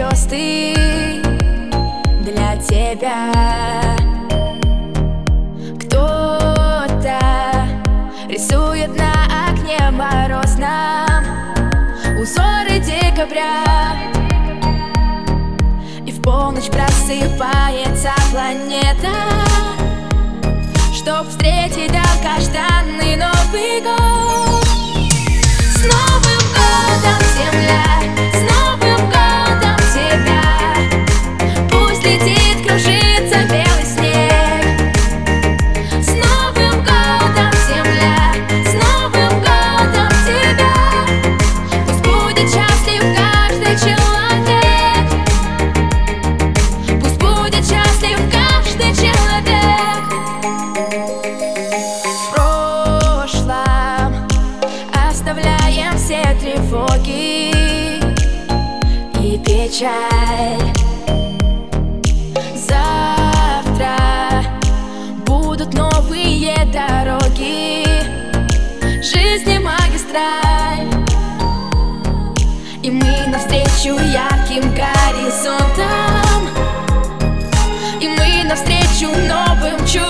звезды для тебя. Кто-то рисует на окне морозном Узоры декабря. И в полночь просыпается планета Чтоб встретить долгожданный Новый год. тревоги и печаль. Завтра будут новые дороги. Жизни магистраль. И мы навстречу ярким горизонтам. И мы навстречу новым чувствам